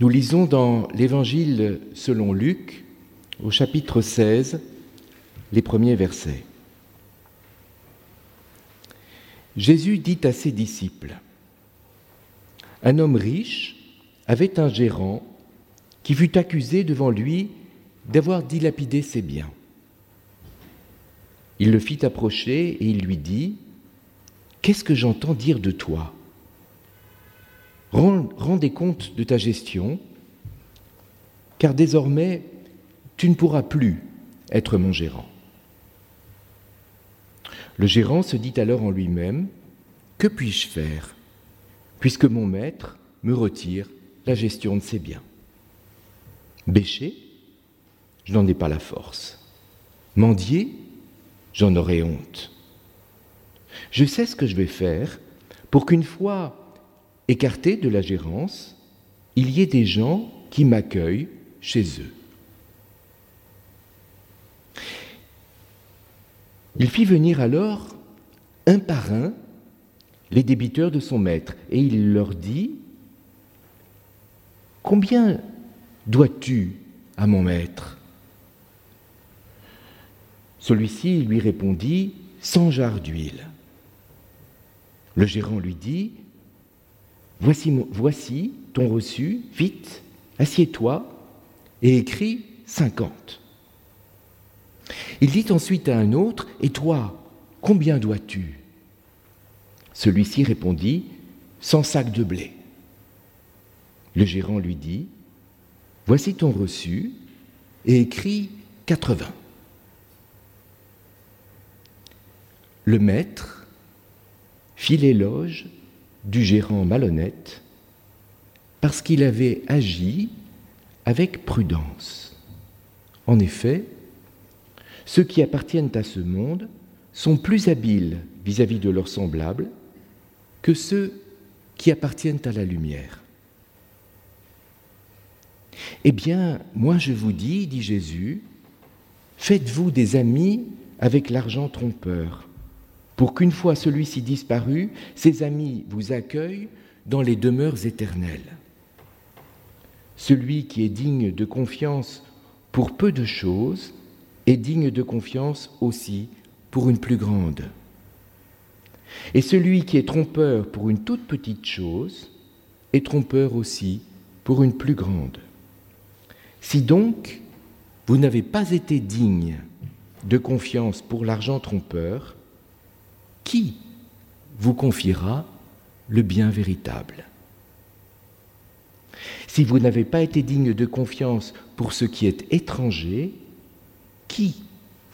Nous lisons dans l'Évangile selon Luc, au chapitre 16, les premiers versets. Jésus dit à ses disciples, Un homme riche avait un gérant qui fut accusé devant lui d'avoir dilapidé ses biens. Il le fit approcher et il lui dit, Qu'est-ce que j'entends dire de toi? Rendez compte de ta gestion, car désormais, tu ne pourras plus être mon gérant. Le gérant se dit alors en lui-même, Que puis-je faire, puisque mon maître me retire la gestion de ses biens Bêcher Je n'en ai pas la force. Mendier J'en aurai honte. Je sais ce que je vais faire pour qu'une fois écarté de la gérance, il y ait des gens qui m'accueillent chez eux. Il fit venir alors un par un les débiteurs de son maître, et il leur dit, Combien dois-tu à mon maître? Celui-ci lui répondit, Cent jarres d'huile. Le gérant lui dit, voici, ton reçu, vite, assieds-toi et écris cinquante. Il dit ensuite à un autre, Et toi, combien dois-tu? Celui-ci répondit, Cent sacs de blé. Le gérant lui dit, Voici ton reçu, et écris quatre-vingts. Le maître fit l'éloge du gérant malhonnête parce qu'il avait agi avec prudence. En effet, ceux qui appartiennent à ce monde sont plus habiles vis-à-vis de leurs semblables que ceux qui appartiennent à la lumière. Eh bien, moi je vous dis, dit Jésus, faites-vous des amis avec l'argent trompeur, pour qu'une fois celui-ci disparu, ses amis vous accueillent dans les demeures éternelles. Celui qui est digne de confiance pour peu de choses est digne de confiance aussi pour une plus grande. Et celui qui est trompeur pour une toute petite chose est trompeur aussi pour une plus grande. Si donc vous n'avez pas été digne de confiance pour l'argent trompeur, qui vous confiera le bien véritable. Si vous n'avez pas été digne de confiance pour ce qui est étranger, qui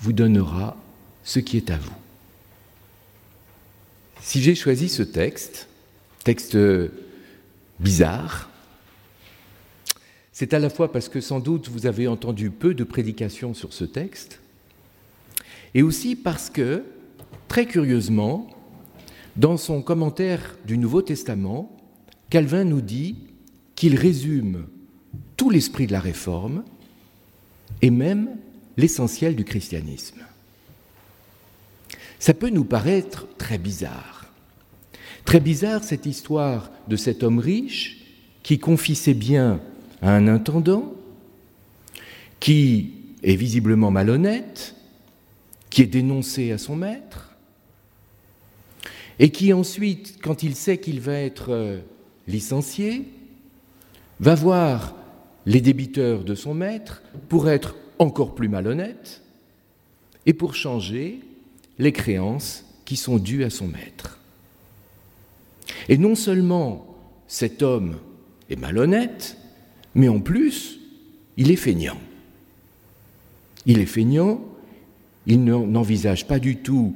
vous donnera ce qui est à vous? Si j'ai choisi ce texte, texte bizarre, c'est à la fois parce que sans doute vous avez entendu peu de prédications sur ce texte, et aussi parce que, très curieusement, dans son commentaire du Nouveau Testament, Calvin nous dit qu'il résume tout l'esprit de la réforme et même l'essentiel du christianisme. Ça peut nous paraître très bizarre. Très bizarre cette histoire de cet homme riche qui confie ses biens à un intendant qui est visiblement malhonnête, qui est dénoncé à son maître, et qui ensuite, quand il sait qu'il va être euh, licencié, va voir les débiteurs de son maître pour être encore plus malhonnête et pour changer les créances qui sont dues à son maître. Et non seulement cet homme est malhonnête, mais en plus, il est feignant. Il est feignant, il n'envisage pas du tout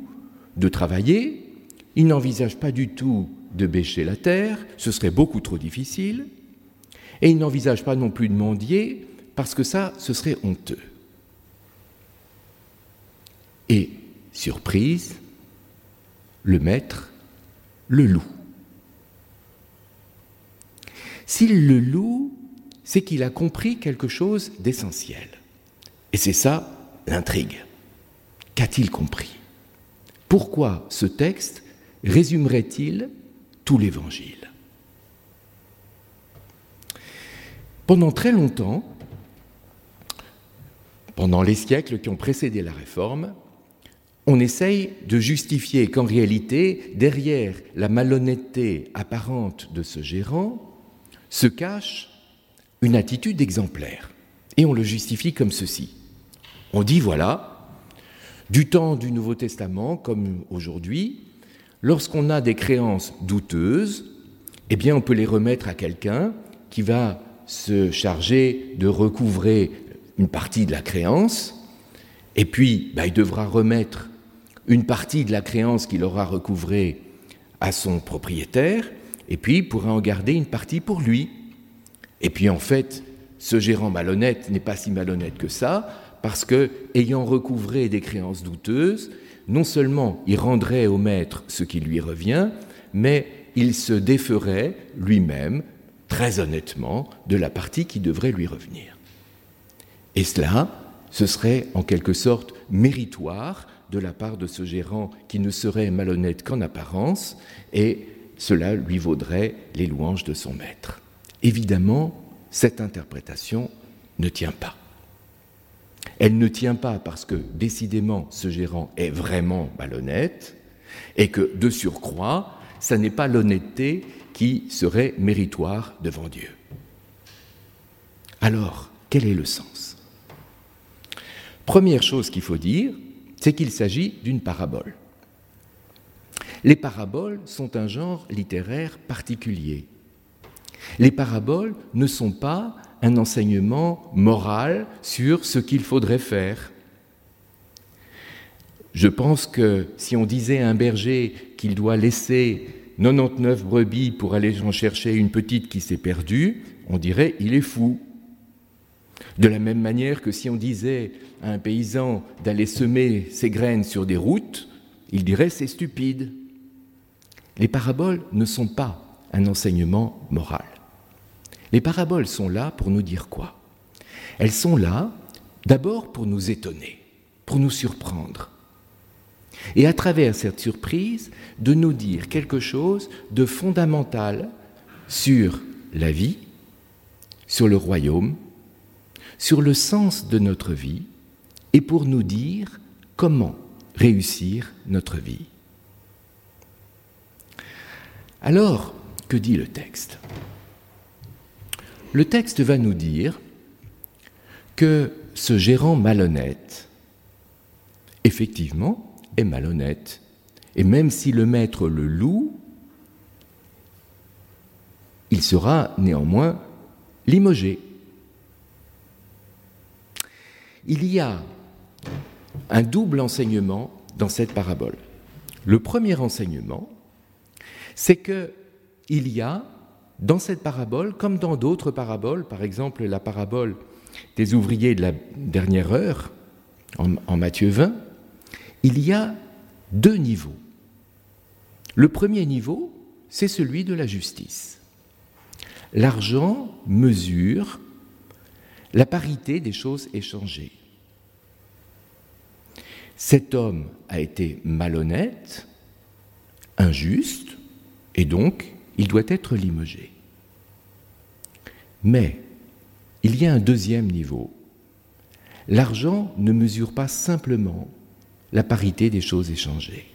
de travailler, il n'envisage pas du tout de bêcher la terre, ce serait beaucoup trop difficile, et il n'envisage pas non plus de mendier, parce que ça, ce serait honteux. Et, surprise, le maître le loue. S'il le loue, c'est qu'il a compris quelque chose d'essentiel. Et c'est ça l'intrigue. Qu'a-t-il compris? Pourquoi ce texte résumerait-il tout l'Évangile? Pendant très longtemps, pendant les siècles qui ont précédé la réforme, on essaye de justifier qu'en réalité, derrière la malhonnêteté apparente de ce gérant, se cache une attitude exemplaire. Et on le justifie comme ceci. On dit, voilà, du temps du Nouveau Testament comme aujourd'hui, lorsqu'on a des créances douteuses, eh bien on peut les remettre à quelqu'un qui va se charger de recouvrer une partie de la créance, et puis bah, il devra remettre une partie de la créance qu'il aura recouvrée à son propriétaire, et puis il pourra en garder une partie pour lui. Et puis en fait, ce gérant malhonnête n'est pas si malhonnête que ça, parce que, ayant recouvré des créances douteuses, non seulement il rendrait au maître ce qui lui revient, mais il se déferait lui-même, très honnêtement, de la partie qui devrait lui revenir. Et cela, ce serait en quelque sorte méritoire de la part de ce gérant qui ne serait malhonnête qu'en apparence, et cela lui vaudrait les louanges de son maître. Évidemment, cette interprétation ne tient pas. Elle ne tient pas parce que décidément ce gérant est vraiment malhonnête et que de surcroît, ça n'est pas l'honnêteté qui serait méritoire devant Dieu. Alors, quel est le sens? Première chose qu'il faut dire, c'est qu'il s'agit d'une parabole. Les paraboles sont un genre littéraire particulier. Les paraboles ne sont pas un enseignement moral sur ce qu'il faudrait faire. Je pense que si on disait à un berger qu'il doit laisser 99 brebis pour aller en chercher une petite qui s'est perdue, on dirait il est fou. De la même manière que si on disait à un paysan d'aller semer ses graines sur des routes, il dirait c'est stupide. Les paraboles ne sont pas un enseignement moral. Les paraboles sont là pour nous dire quoi? Elles sont là d'abord pour nous étonner, pour nous surprendre. Et à travers cette surprise, de nous dire quelque chose de fondamental sur la vie, sur le royaume, sur le sens de notre vie et pour nous dire comment réussir notre vie. Alors, que dit le texte? Le texte va nous dire que ce gérant malhonnête, effectivement, est malhonnête. Et même si le maître le loue, il sera néanmoins limogé. Il y a un double enseignement dans cette parabole. Le premier enseignement, c'est que il y a dans cette parabole, comme dans d'autres paraboles, par exemple la parabole des ouvriers de la dernière heure en, Matthieu 20, il y a deux niveaux. Le premier niveau, c'est celui de la justice. L'argent mesure la parité des choses échangées. Cet homme a été malhonnête, injuste, et donc il doit être limogé. Mais il y a un deuxième niveau. L'argent ne mesure pas simplement la parité des choses échangées,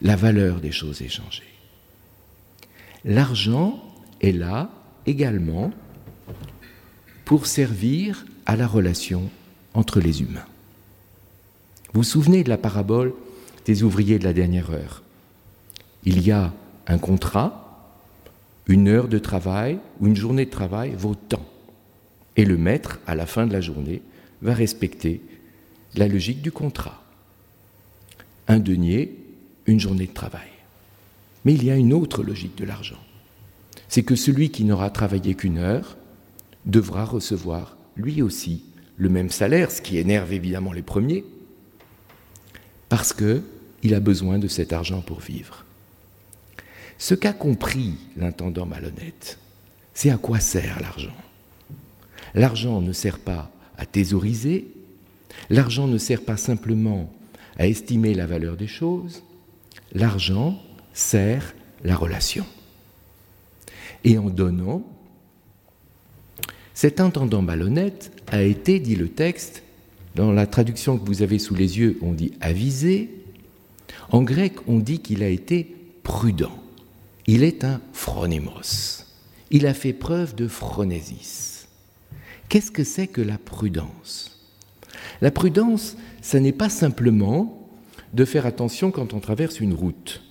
la valeur des choses échangées. L'argent est là également pour servir à la relation entre les humains. Vous vous souvenez de la parabole des ouvriers de la dernière heure? Il y a un contrat, une heure de travail ou une journée de travail vaut tant. Et le maître, à la fin de la journée, va respecter la logique du contrat. Un denier, une journée de travail. Mais il y a une autre logique de l'argent. C'est que celui qui n'aura travaillé qu'une heure devra recevoir lui aussi le même salaire, ce qui énerve évidemment les premiers, parce qu'il a besoin de cet argent pour vivre. Ce qu'a compris l'intendant malhonnête, c'est à quoi sert l'argent. L'argent ne sert pas à thésauriser, l'argent ne sert pas simplement à estimer la valeur des choses, l'argent sert la relation. Et en donnant, Cet intendant malhonnête a été, dit le texte, dans la traduction que vous avez sous les yeux, on dit avisé. En grec, on dit qu'il a été prudent. Il est un phronémos. Il a fait preuve de phronésis. Qu'est-ce que c'est que la prudence? La prudence, ce n'est pas simplement de faire attention quand on traverse une route.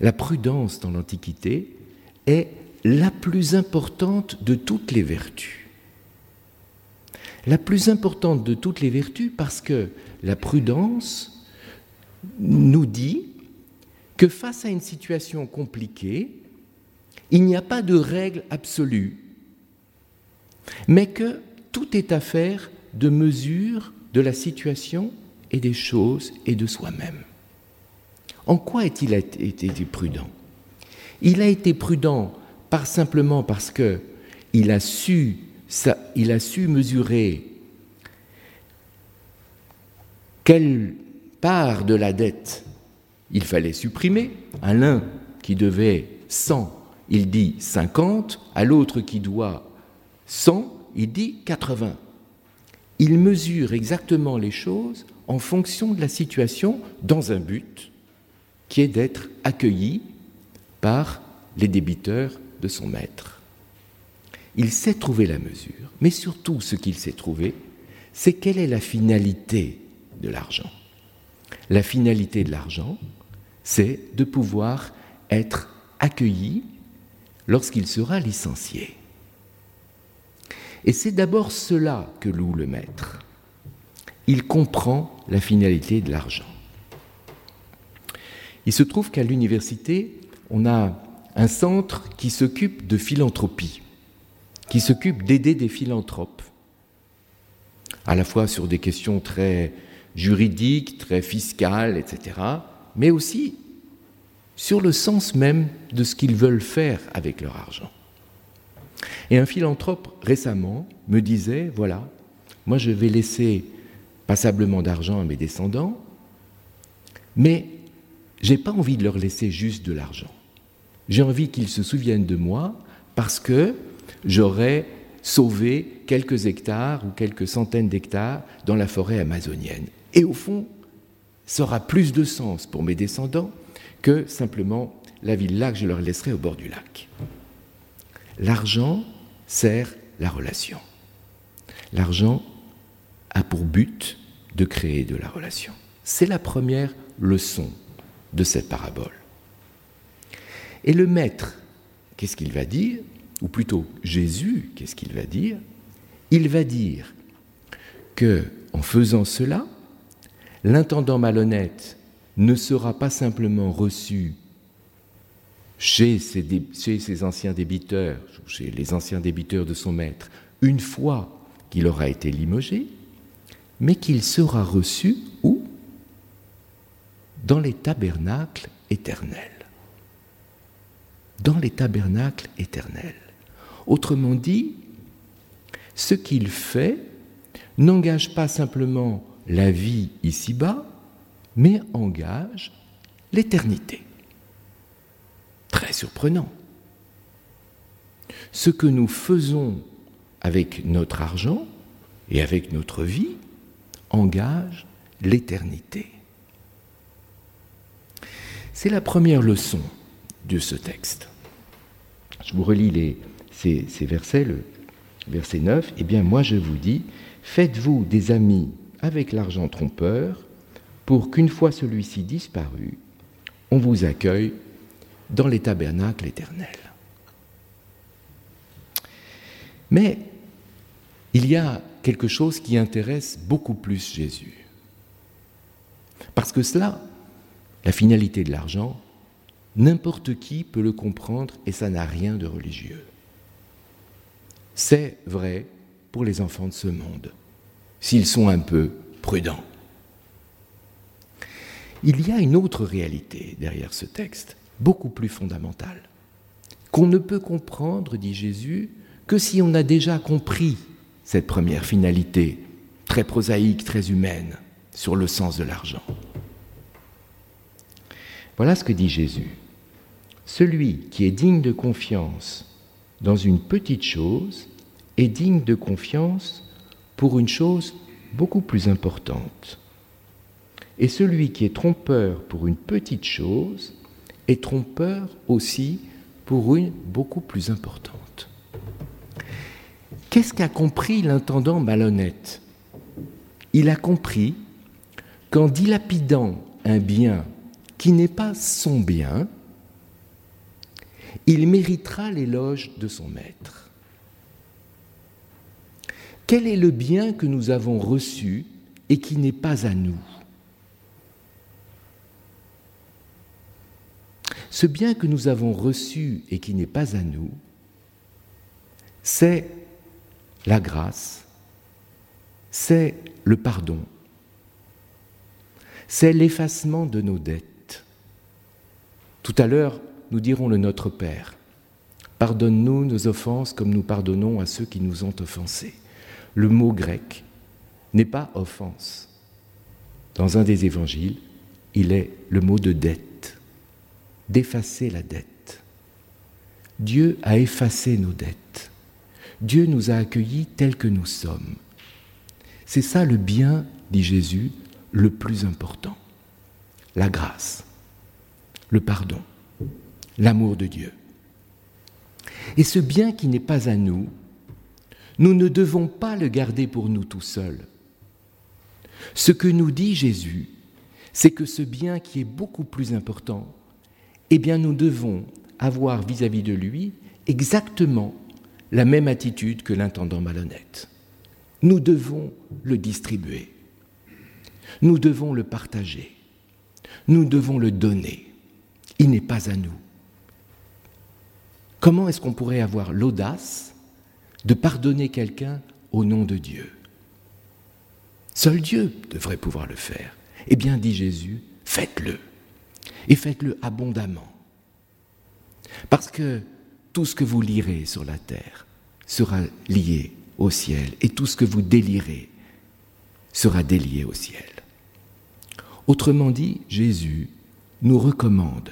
La prudence dans l'Antiquité est la plus importante de toutes les vertus. La plus importante de toutes les vertus parce que la prudence nous dit que face à une situation compliquée, il n'y a pas de règle absolue, mais que tout est affaire de mesure de la situation et des choses et de soi-même. En quoi a-t-il été prudent? Il a été prudent par simplement parce que il a su, il a su mesurer quelle part de la dette il fallait supprimer. À l'un qui devait 100, il dit 50, à l'autre qui doit 100, il dit 80. Il mesure exactement les choses en fonction de la situation dans un but qui est d'être accueilli par les débiteurs de son maître. Il sait trouver la mesure, mais surtout ce qu'il sait trouver, c'est quelle est la finalité de l'argent. La finalité de l'argent, c'est de pouvoir être accueilli lorsqu'il sera licencié. Et c'est d'abord cela que loue le maître. Il comprend la finalité de l'argent. Il se trouve qu'à l'université, on a un centre qui s'occupe de philanthropie, qui s'occupe d'aider des philanthropes, à la fois sur des questions très juridiques, très fiscales, etc., mais aussi sur le sens même de ce qu'ils veulent faire avec leur argent. Et un philanthrope récemment me disait, voilà, moi je vais laisser passablement d'argent à mes descendants, mais j'ai pas envie de leur laisser juste de l'argent. J'ai envie qu'ils se souviennent de moi parce que j'aurais sauvé quelques hectares ou quelques centaines d'hectares dans la forêt amazonienne. Et au fond, ça aura plus de sens pour mes descendants que simplement la villa que je leur laisserai au bord du lac. L'argent sert la relation. L'argent a pour but de créer de la relation. C'est la première leçon de cette parabole. Et le maître, qu'est-ce qu'il va dire? Ou plutôt Jésus, qu'est-ce qu'il va dire? Il va dire que en faisant cela, l'intendant malhonnête ne sera pas simplement reçu chez ses, anciens débiteurs, chez les anciens débiteurs de son maître, une fois qu'il aura été limogé, mais qu'il sera reçu où? Dans les tabernacles éternels. Dans les tabernacles éternels. Autrement dit, ce qu'il fait n'engage pas simplement la vie ici-bas, mais engage l'éternité. Très surprenant. Ce que nous faisons avec notre argent et avec notre vie engage l'éternité. C'est la première leçon de ce texte. Je vous relis ces, ces, versets, le verset 9. Eh bien, moi je vous dis, faites-vous des amis avec l'argent trompeur, pour qu'une fois celui-ci disparu, on vous accueille dans les tabernacles éternels. Mais il y a quelque chose qui intéresse beaucoup plus Jésus. Parce que cela, la finalité de l'argent, n'importe qui peut le comprendre et ça n'a rien de religieux. C'est vrai pour les enfants de ce monde, s'ils sont un peu prudents. Il y a une autre réalité derrière ce texte, beaucoup plus fondamentale, qu'on ne peut comprendre, dit Jésus, que si on a déjà compris cette première finalité, très prosaïque, très humaine, sur le sens de l'argent. Voilà ce que dit Jésus. Celui qui est digne de confiance dans une petite chose est digne de confiance pour une chose beaucoup plus importante. Et celui qui est trompeur pour une petite chose est trompeur aussi pour une beaucoup plus importante. Qu'est-ce qu'a compris l'intendant malhonnête? Il a compris qu'en dilapidant un bien qui n'est pas son bien, il méritera l'éloge de son maître. Quel est le bien que nous avons reçu et qui n'est pas à nous Ce bien que nous avons reçu et qui n'est pas à nous, c'est la grâce, c'est le pardon, c'est l'effacement de nos dettes. Tout à l'heure, nous dirons le Notre Père. Pardonne-nous nos offenses comme nous pardonnons à ceux qui nous ont offensés. Le mot grec n'est pas offense. Dans un des évangiles, il est le mot de dette, d'effacer la dette. Dieu a effacé nos dettes. Dieu nous a accueillis tels que nous sommes. C'est ça le bien, dit Jésus, le plus important. La grâce, le pardon, l'amour de Dieu. Et ce bien qui n'est pas à nous, nous ne devons pas le garder pour nous tout seuls. Ce que nous dit Jésus, c'est que ce bien qui est beaucoup plus important, eh bien nous devons avoir vis-à-vis -vis de lui exactement la même attitude que l'intendant malhonnête. Nous devons le distribuer. Nous devons le partager. Nous devons le donner. Il n'est pas à nous. Comment est-ce qu'on pourrait avoir l'audace de pardonner quelqu'un au nom de Dieu Seul Dieu devrait pouvoir le faire. Eh bien, dit Jésus, faites-le. Et faites-le abondamment. Parce que tout ce que vous lirez sur la terre sera lié au ciel, et tout ce que vous délirez sera délié au ciel. Autrement dit, Jésus nous recommande,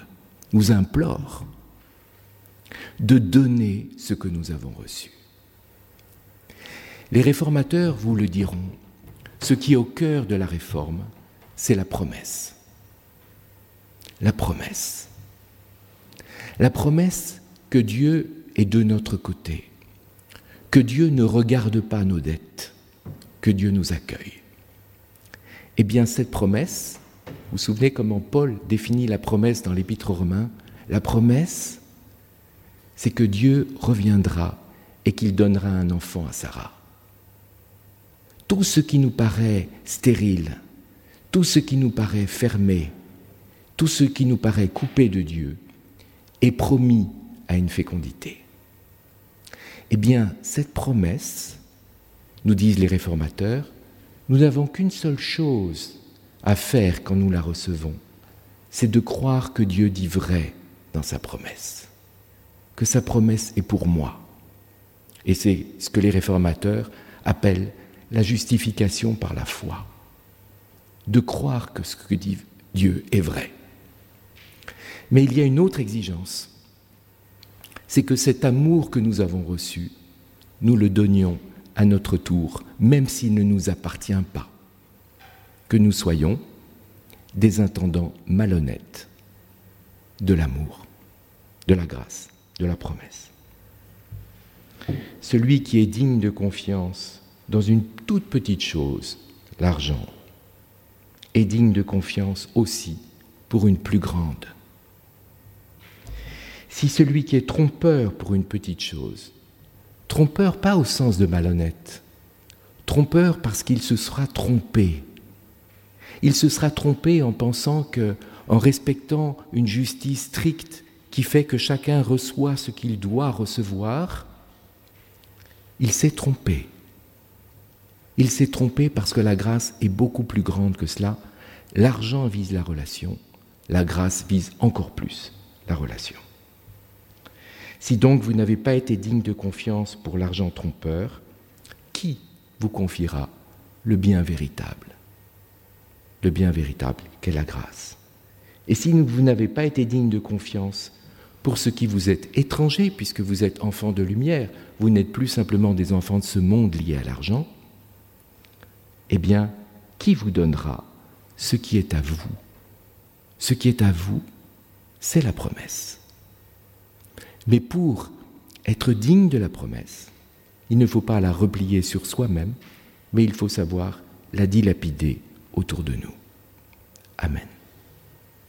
nous implore de donner ce que nous avons reçu. Les réformateurs vous le diront, ce qui est au cœur de la réforme, c'est la promesse. La promesse. La promesse que Dieu est de notre côté, que Dieu ne regarde pas nos dettes, que Dieu nous accueille. Eh bien, cette promesse, vous vous souvenez comment Paul définit la promesse dans l'Épître aux Romains? La promesse, c'est que Dieu reviendra et qu'il donnera un enfant à Sarah. Tout ce qui nous paraît stérile, tout ce qui nous paraît fermé, tout ce qui nous paraît coupé de Dieu, est promis à une fécondité. Eh bien, cette promesse, nous disent les réformateurs, nous n'avons qu'une seule chose à faire quand nous la recevons, c'est de croire que Dieu dit vrai dans sa promesse que sa promesse est pour moi. Et c'est ce que les réformateurs appellent la justification par la foi. De croire que ce que dit Dieu est vrai. Mais il y a une autre exigence. C'est que cet amour que nous avons reçu, nous le donnions à notre tour, même s'il ne nous appartient pas. Que nous soyons des intendants malhonnêtes de l'amour, de la grâce de la promesse. Celui qui est digne de confiance dans une toute petite chose, l'argent, est digne de confiance aussi pour une plus grande. Si celui qui est trompeur pour une petite chose, trompeur pas au sens de malhonnête, trompeur parce qu'il se sera trompé, il se sera trompé en pensant que, en respectant une justice stricte qui fait que chacun reçoit ce qu'il doit recevoir, il s'est trompé. Il s'est trompé parce que la grâce est beaucoup plus grande que cela. L'argent vise la relation, la grâce vise encore plus la relation. Si donc vous n'avez pas été digne de confiance pour l'argent trompeur, qui vous confiera le bien véritable? Le bien véritable qu'est la grâce. Et si vous n'avez pas été digne de confiance pour ce qui vous êtes étranger, puisque vous êtes enfants de lumière, vous n'êtes plus simplement des enfants de ce monde liés à l'argent, eh bien, qui vous donnera ce qui est à vous? Ce qui est à vous, c'est la promesse. Mais pour être digne de la promesse, il ne faut pas la replier sur soi-même, mais il faut savoir la dilapider autour de nous. Amen.